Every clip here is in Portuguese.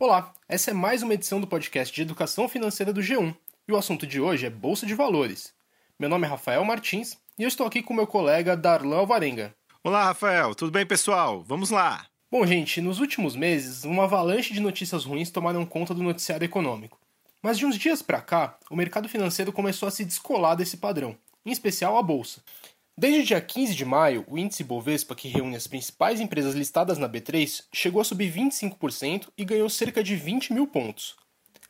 Olá, essa é mais uma edição do podcast de educação financeira do G1 e o assunto de hoje é Bolsa de Valores. Meu nome é Rafael Martins e eu estou aqui com meu colega Darlan Alvarenga. Olá, Rafael, tudo bem, pessoal? Vamos lá! Bom, gente, nos últimos meses, uma avalanche de notícias ruins tomaram conta do noticiário econômico. Mas de uns dias para cá, o mercado financeiro começou a se descolar desse padrão, em especial a bolsa. Desde o dia 15 de maio, o índice Bovespa, que reúne as principais empresas listadas na B3, chegou a subir 25% e ganhou cerca de 20 mil pontos.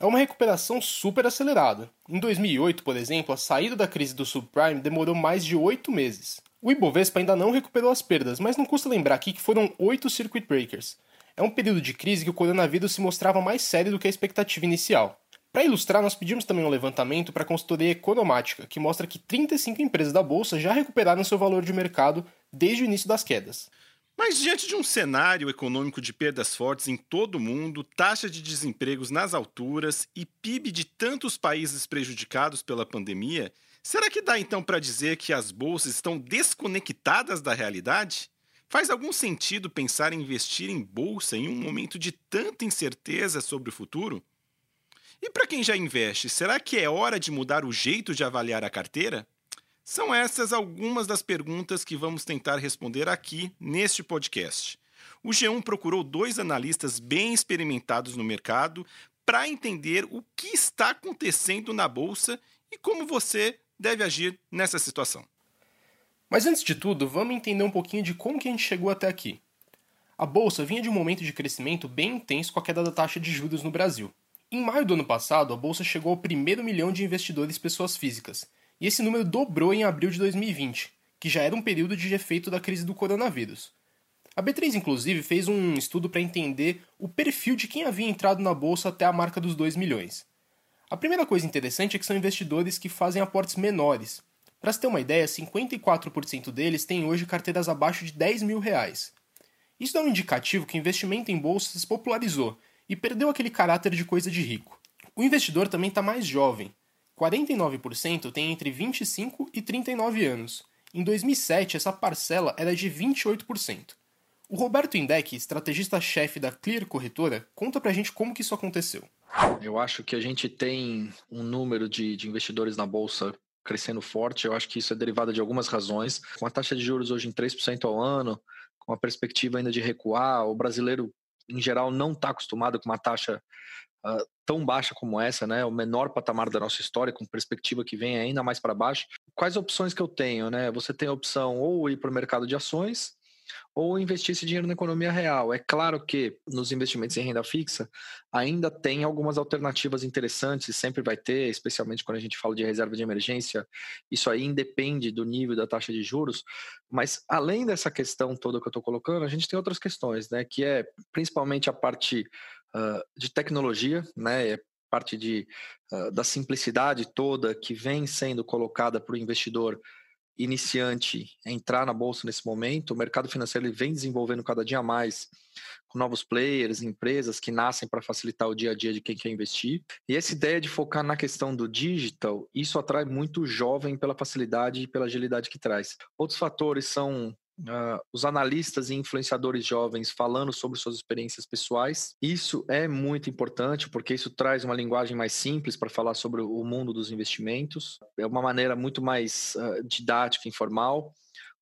É uma recuperação super acelerada. Em 2008, por exemplo, a saída da crise do subprime demorou mais de 8 meses. O Ibovespa ainda não recuperou as perdas, mas não custa lembrar aqui que foram 8 circuit breakers. É um período de crise que o coronavírus se mostrava mais sério do que a expectativa inicial. Para ilustrar, nós pedimos também um levantamento para a consultoria economática, que mostra que 35 empresas da bolsa já recuperaram seu valor de mercado desde o início das quedas. Mas diante de um cenário econômico de perdas fortes em todo o mundo, taxa de desempregos nas alturas e PIB de tantos países prejudicados pela pandemia, será que dá então para dizer que as bolsas estão desconectadas da realidade? Faz algum sentido pensar em investir em bolsa em um momento de tanta incerteza sobre o futuro? E para quem já investe, será que é hora de mudar o jeito de avaliar a carteira? São essas algumas das perguntas que vamos tentar responder aqui neste podcast. O G1 procurou dois analistas bem experimentados no mercado para entender o que está acontecendo na bolsa e como você deve agir nessa situação. Mas antes de tudo, vamos entender um pouquinho de como que a gente chegou até aqui. A bolsa vinha de um momento de crescimento bem intenso com a queda da taxa de juros no Brasil. Em maio do ano passado, a bolsa chegou ao primeiro milhão de investidores pessoas físicas, e esse número dobrou em abril de 2020, que já era um período de efeito da crise do coronavírus. A B3, inclusive, fez um estudo para entender o perfil de quem havia entrado na bolsa até a marca dos 2 milhões. A primeira coisa interessante é que são investidores que fazem aportes menores. Para se ter uma ideia, 54% deles têm hoje carteiras abaixo de 10 mil reais. Isso dá um indicativo que o investimento em bolsa se popularizou e perdeu aquele caráter de coisa de rico. O investidor também está mais jovem. 49% tem entre 25 e 39 anos. Em 2007, essa parcela era de 28%. O Roberto Indec, estrategista-chefe da Clear Corretora, conta pra gente como que isso aconteceu. Eu acho que a gente tem um número de, de investidores na Bolsa crescendo forte. Eu acho que isso é derivado de algumas razões. Com a taxa de juros hoje em 3% ao ano, com a perspectiva ainda de recuar, o brasileiro em geral, não está acostumado com uma taxa uh, tão baixa como essa, né? O menor patamar da nossa história, com perspectiva que vem ainda mais para baixo. Quais opções que eu tenho, né? Você tem a opção ou ir para o mercado de ações, ou investir esse dinheiro na economia real. É claro que nos investimentos em renda fixa ainda tem algumas alternativas interessantes, sempre vai ter, especialmente quando a gente fala de reserva de emergência, isso aí independe do nível da taxa de juros, mas além dessa questão toda que eu estou colocando, a gente tem outras questões, né, que é principalmente a parte uh, de tecnologia, né, é parte de, uh, da simplicidade toda que vem sendo colocada para o investidor iniciante entrar na bolsa nesse momento, o mercado financeiro ele vem desenvolvendo cada dia mais com novos players, empresas que nascem para facilitar o dia a dia de quem quer investir. E essa ideia de focar na questão do digital, isso atrai muito jovem pela facilidade e pela agilidade que traz. Outros fatores são Uh, os analistas e influenciadores jovens falando sobre suas experiências pessoais. Isso é muito importante porque isso traz uma linguagem mais simples para falar sobre o mundo dos investimentos. É uma maneira muito mais uh, didática, informal.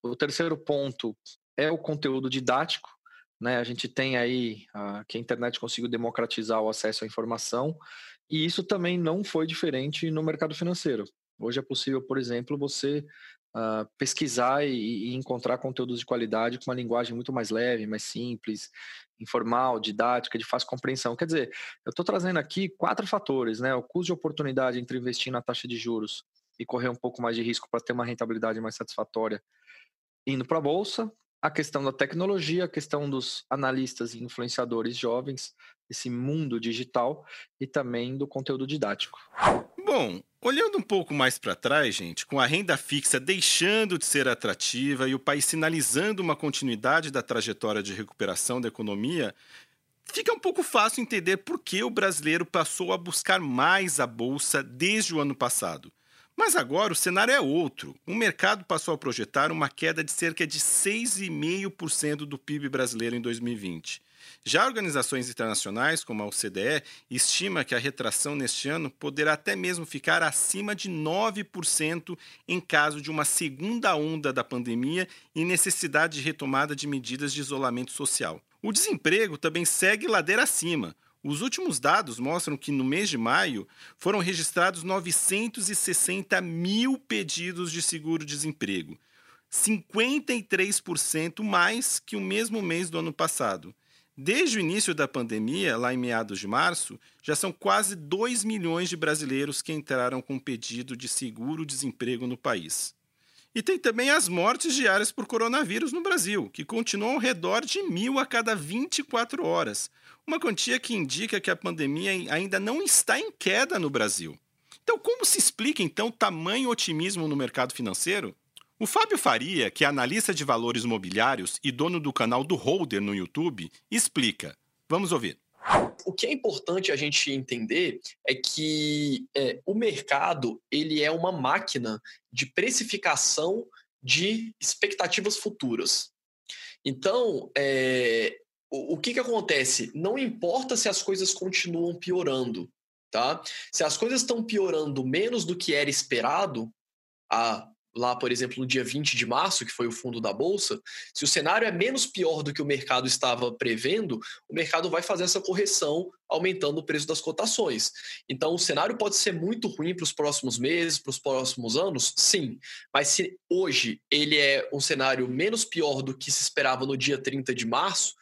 O terceiro ponto é o conteúdo didático. Né? A gente tem aí uh, que a internet conseguiu democratizar o acesso à informação e isso também não foi diferente no mercado financeiro. Hoje é possível, por exemplo, você pesquisar e, e, encontrar conteúdos de qualidade com uma linguagem muito mais leve, mais simples, informal, didática, de fácil compreensão. Quer dizer, eu estou trazendo aqui quatro fatores, né? O custo de oportunidade entre investir na taxa de juros e correr um pouco mais de risco para ter uma rentabilidade mais satisfatória indo para a bolsa, a questão da tecnologia, a questão dos analistas e influenciadores jovens, esse mundo digital e também do conteúdo didático. Bom, olhando um pouco mais para trás, gente, com a renda fixa deixando de ser atrativa e o país sinalizando uma continuidade da trajetória de recuperação da economia, fica um pouco fácil entender por que o brasileiro passou a buscar mais a bolsa desde o ano passado. Mas agora o cenário é outro. O mercado passou a projetar uma queda de cerca de 6,5% do PIB brasileiro em 2020. Já organizações internacionais, como a OCDE, estima que a retração neste ano poderá até mesmo ficar acima de 9% em caso de uma segunda onda da pandemia e necessidade de retomada de medidas de isolamento social. O desemprego também segue ladeira acima. Os últimos dados mostram que no mês de maio foram registrados 960 mil pedidos de seguro-desemprego, 53% mais que o mesmo mês do ano passado. Desde o início da pandemia, lá em meados de março, já são quase 2 milhões de brasileiros que entraram com pedido de seguro-desemprego no país. E tem também as mortes diárias por coronavírus no Brasil, que continuam ao redor de mil a cada 24 horas, uma quantia que indica que a pandemia ainda não está em queda no Brasil. Então, como se explica então tamanho otimismo no mercado financeiro? O Fábio Faria, que é analista de valores imobiliários e dono do canal do Holder no YouTube, explica. Vamos ouvir. O que é importante a gente entender é que é, o mercado ele é uma máquina de precificação de expectativas futuras. Então, é, o, o que, que acontece? Não importa se as coisas continuam piorando, tá? Se as coisas estão piorando menos do que era esperado, a lá, por exemplo, no dia 20 de março, que foi o fundo da bolsa, se o cenário é menos pior do que o mercado estava prevendo, o mercado vai fazer essa correção, aumentando o preço das cotações. Então, o cenário pode ser muito ruim para os próximos meses, para os próximos anos, sim. Mas se hoje ele é um cenário menos pior do que se esperava no dia 30 de março,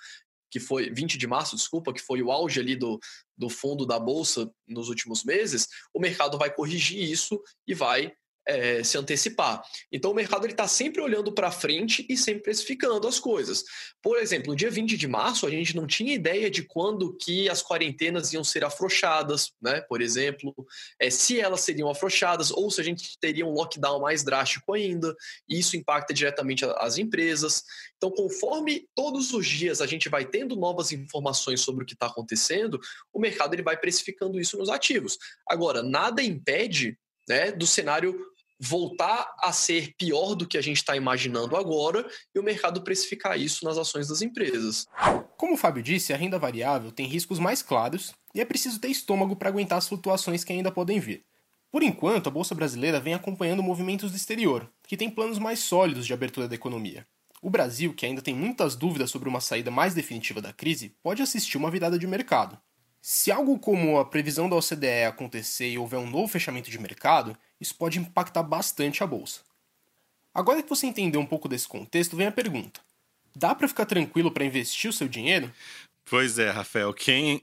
que foi 20 de março, desculpa, que foi o auge ali do, do fundo da bolsa nos últimos meses, o mercado vai corrigir isso e vai é, se antecipar. Então o mercado está sempre olhando para frente e sempre precificando as coisas. Por exemplo, no dia 20 de março, a gente não tinha ideia de quando que as quarentenas iam ser afrouxadas, né? Por exemplo, é, se elas seriam afrouxadas ou se a gente teria um lockdown mais drástico ainda. E isso impacta diretamente as empresas. Então, conforme todos os dias a gente vai tendo novas informações sobre o que está acontecendo, o mercado ele vai precificando isso nos ativos. Agora, nada impede né, do cenário voltar a ser pior do que a gente está imaginando agora e o mercado precificar isso nas ações das empresas. Como o Fábio disse, a renda variável tem riscos mais claros e é preciso ter estômago para aguentar as flutuações que ainda podem vir. Por enquanto, a Bolsa Brasileira vem acompanhando movimentos do exterior, que tem planos mais sólidos de abertura da economia. O Brasil, que ainda tem muitas dúvidas sobre uma saída mais definitiva da crise, pode assistir uma virada de mercado. Se algo como a previsão da OCDE acontecer e houver um novo fechamento de mercado, isso pode impactar bastante a bolsa. Agora que você entendeu um pouco desse contexto, vem a pergunta: dá para ficar tranquilo para investir o seu dinheiro? Pois é, Rafael. Quem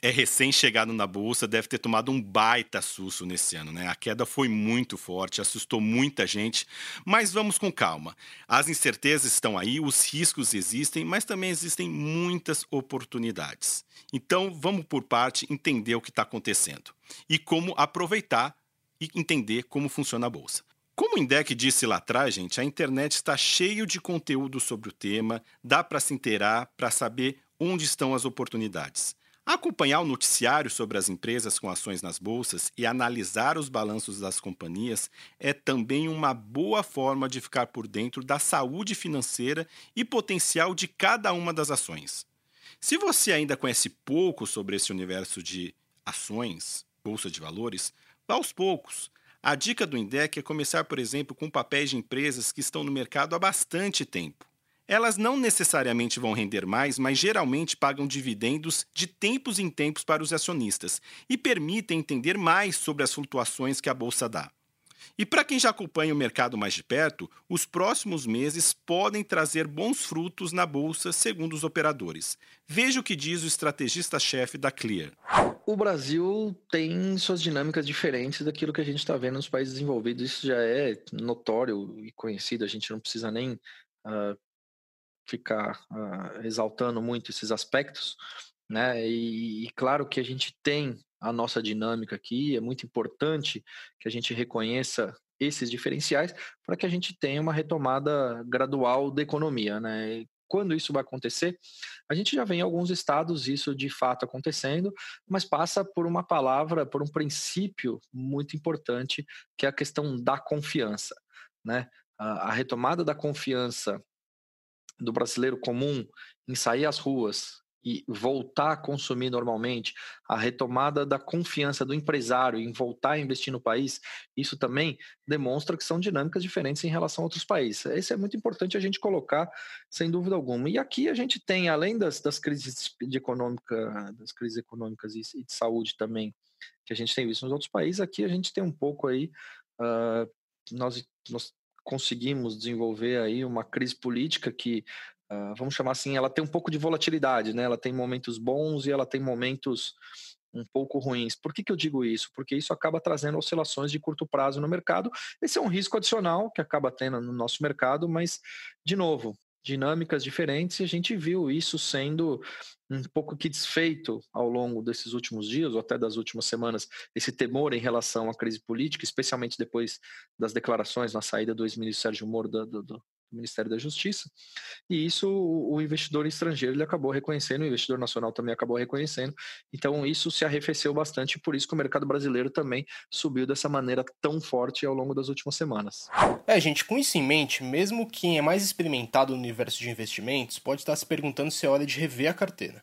é recém-chegado na bolsa deve ter tomado um baita susto nesse ano, né? A queda foi muito forte, assustou muita gente, mas vamos com calma. As incertezas estão aí, os riscos existem, mas também existem muitas oportunidades. Então, vamos por parte entender o que está acontecendo e como aproveitar e entender como funciona a bolsa. Como o Indec disse lá atrás, gente, a internet está cheio de conteúdo sobre o tema, dá para se inteirar, para saber onde estão as oportunidades. Acompanhar o noticiário sobre as empresas com ações nas bolsas e analisar os balanços das companhias é também uma boa forma de ficar por dentro da saúde financeira e potencial de cada uma das ações. Se você ainda conhece pouco sobre esse universo de ações, bolsa de valores, aos poucos. A dica do Indec é começar, por exemplo, com papéis de empresas que estão no mercado há bastante tempo. Elas não necessariamente vão render mais, mas geralmente pagam dividendos de tempos em tempos para os acionistas e permitem entender mais sobre as flutuações que a bolsa dá. E para quem já acompanha o mercado mais de perto, os próximos meses podem trazer bons frutos na bolsa, segundo os operadores. Veja o que diz o estrategista-chefe da Clear. O Brasil tem suas dinâmicas diferentes daquilo que a gente está vendo nos países desenvolvidos. Isso já é notório e conhecido, a gente não precisa nem uh, ficar uh, exaltando muito esses aspectos, né? E, e, claro que a gente tem a nossa dinâmica aqui, é muito importante que a gente reconheça esses diferenciais para que a gente tenha uma retomada gradual da economia, né? quando isso vai acontecer, a gente já vê em alguns estados isso de fato acontecendo, mas passa por uma palavra, por um princípio muito importante, que é a questão da confiança. Né? A, retomada da confiança do brasileiro comum em sair às ruas, e voltar a consumir normalmente, a retomada da confiança do empresário em voltar a investir no país, isso também demonstra que são dinâmicas diferentes em relação a outros países. Isso é muito importante a gente colocar, sem dúvida alguma. E aqui a gente tem, além das, das crises de econômica, das crises econômicas e, de saúde também, que a gente tem visto nos outros países, aqui a gente tem um pouco aí, uh, nós, nós conseguimos desenvolver aí uma crise política que uh, vamos chamar assim, ela tem um pouco de volatilidade, né? Ela tem momentos bons e ela tem momentos um pouco ruins. Por que, que eu digo isso? Porque isso acaba trazendo oscilações de curto prazo no mercado. Esse é um risco adicional que acaba tendo no nosso mercado, mas, de novo, dinâmicas diferentes e a gente viu isso sendo um pouco que desfeito ao longo desses últimos dias ou até das últimas semanas, esse temor em relação à crise política, especialmente depois das declarações na saída do ex-ministro Sérgio Moro do, do, do Ministério da Justiça. E isso o investidor estrangeiro ele acabou reconhecendo, o investidor nacional também acabou reconhecendo. Então isso se arrefeceu bastante, por isso que o mercado brasileiro também subiu dessa maneira tão forte ao longo das últimas semanas. É, gente, com isso em mente, mesmo quem é mais experimentado no universo de investimentos pode estar se perguntando se é hora de rever a carteira.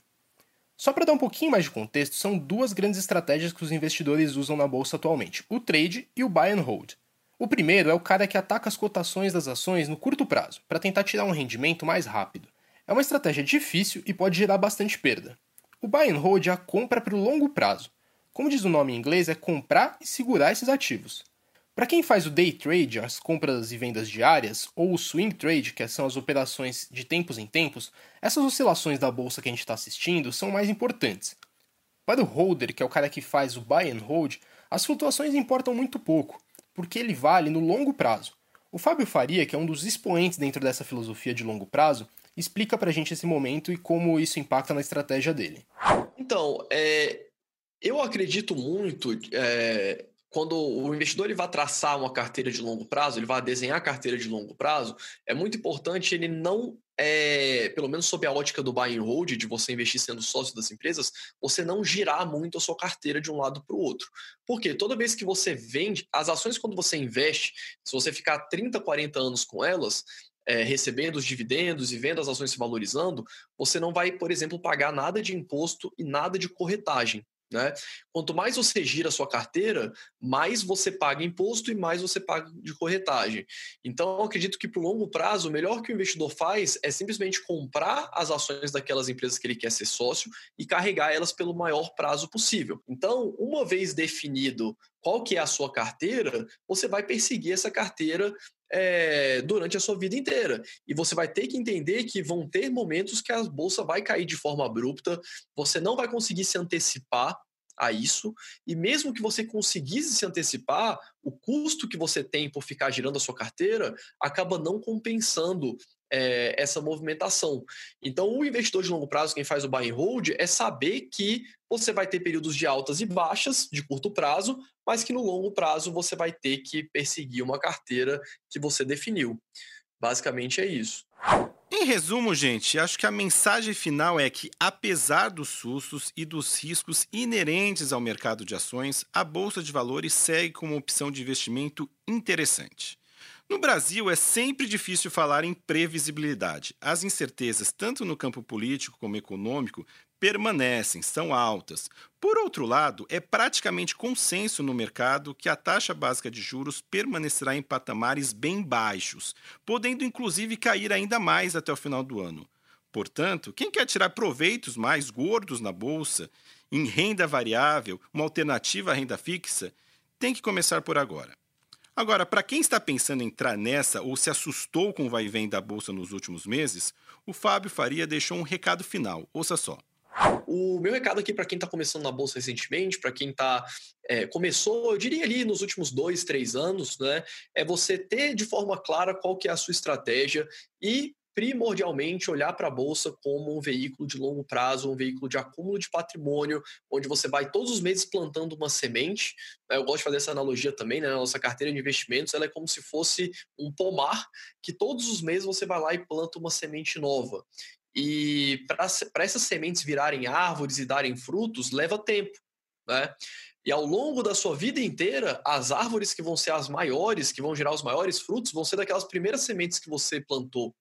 Só para dar um pouquinho mais de contexto, são duas grandes estratégias que os investidores usam na bolsa atualmente: o trade e o buy and hold. O primeiro é o cara que ataca as cotações das ações no curto prazo, para tentar tirar um rendimento mais rápido. É uma estratégia difícil e pode gerar bastante perda. O buy and hold é a compra para o longo prazo. Como diz o nome em inglês, é comprar e segurar esses ativos. Para quem faz o day trade, as compras e vendas diárias, ou o swing trade, que são as operações de tempos em tempos, essas oscilações da bolsa que a gente está assistindo são mais importantes. Para o holder, que é o cara que faz o buy and hold, as flutuações importam muito pouco porque ele vale no longo prazo. O Fábio Faria, que é um dos expoentes dentro dessa filosofia de longo prazo, explica pra gente esse momento e como isso impacta na estratégia dele. Então, é, eu acredito muito é, quando o investidor ele vai traçar uma carteira de longo prazo, ele vai desenhar a carteira de longo prazo, é muito importante ele não é, pelo menos sob a ótica do buy and hold, de você investir sendo sócio das empresas, você não girar muito a sua carteira de um lado para o outro. Porque toda vez que você vende, as ações quando você investe, se você ficar 30, 40 anos com elas, é, recebendo os dividendos e vendo as ações se valorizando, você não vai, por exemplo, pagar nada de imposto e nada de corretagem. Né? Quanto mais você gira a sua carteira, mais você paga imposto e mais você paga de corretagem. Então, acredito que, por longo prazo, o melhor que o investidor faz é simplesmente comprar as ações daquelas empresas que ele quer ser sócio e carregar elas pelo maior prazo possível. Então, uma vez definido qual que é a sua carteira, você vai perseguir essa carteira é, durante a sua vida inteira. E você vai ter que entender que vão ter momentos que a bolsa vai cair de forma abrupta, você não vai conseguir se antecipar a isso, e mesmo que você conseguisse se antecipar, o custo que você tem por ficar girando a sua carteira acaba não compensando é, essa movimentação. Então, o investidor de longo prazo, quem faz o buy and hold, é saber que você vai ter períodos de altas e baixas de curto prazo, mas que no longo prazo você vai ter que perseguir uma carteira que você definiu. Basicamente é isso. Em resumo, gente, acho que a mensagem final é que, apesar dos sustos e dos riscos inerentes ao mercado de ações, a bolsa de valores segue como opção de investimento interessante. No Brasil, é sempre difícil falar em previsibilidade. As incertezas, tanto no campo político como econômico, permanecem, são altas. Por outro lado, é praticamente consenso no mercado que a taxa básica de juros permanecerá em patamares bem baixos, podendo inclusive cair ainda mais até o final do ano. Portanto, quem quer tirar proveitos mais gordos na bolsa, em renda variável, uma alternativa à renda fixa, tem que começar por agora. Agora, para quem está pensando em entrar nessa ou se assustou com o vai e vem da bolsa nos últimos meses, o Fábio Faria deixou um recado final. Ouça só. O meu recado aqui para quem está começando na bolsa recentemente, para quem tá é, começou, eu diria ali nos últimos dois, três anos, né, é você ter de forma clara qual que é a sua estratégia e primordialmente olhar para a bolsa como um veículo de longo prazo, um veículo de acúmulo de patrimônio, onde você vai todos os meses plantando uma semente. Né? Eu gosto de fazer essa analogia também, né? A nossa carteira de investimentos ela é como se fosse um pomar que todos os meses você vai lá e planta uma semente nova. E para essas sementes virarem árvores e darem frutos, leva tempo. Né? E ao longo da sua vida inteira, as árvores que vão ser as maiores, que vão gerar os maiores frutos, vão ser daquelas primeiras sementes que você plantou.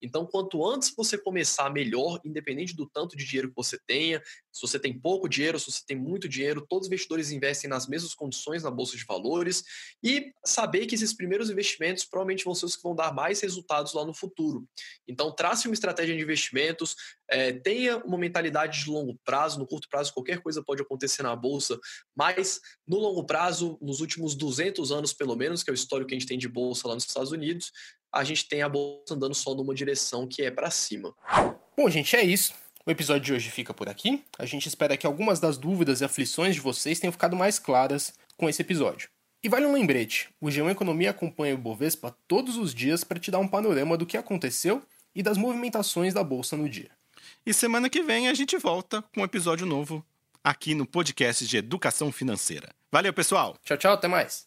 Então, quanto antes você começar, melhor, independente do tanto de dinheiro que você tenha. Se você tem pouco dinheiro, se você tem muito dinheiro, todos os investidores investem nas mesmas condições na bolsa de valores e saber que esses primeiros investimentos provavelmente vão ser os que vão dar mais resultados lá no futuro. Então, trace uma estratégia de investimentos, é, tenha uma mentalidade de longo prazo. No curto prazo, qualquer coisa pode acontecer na bolsa, mas no longo prazo, nos últimos 200 anos pelo menos, que é o histórico que a gente tem de bolsa lá nos Estados Unidos, a gente tem a bolsa andando só numa direção que é para cima. Bom, gente, é isso. O episódio de hoje fica por aqui. A gente espera que algumas das dúvidas e aflições de vocês tenham ficado mais claras com esse episódio. E vale um lembrete: o G1 Economia acompanha o Bovespa todos os dias para te dar um panorama do que aconteceu e das movimentações da bolsa no dia. E semana que vem a gente volta com um episódio novo aqui no podcast de Educação Financeira. Valeu, pessoal! Tchau, tchau, até mais!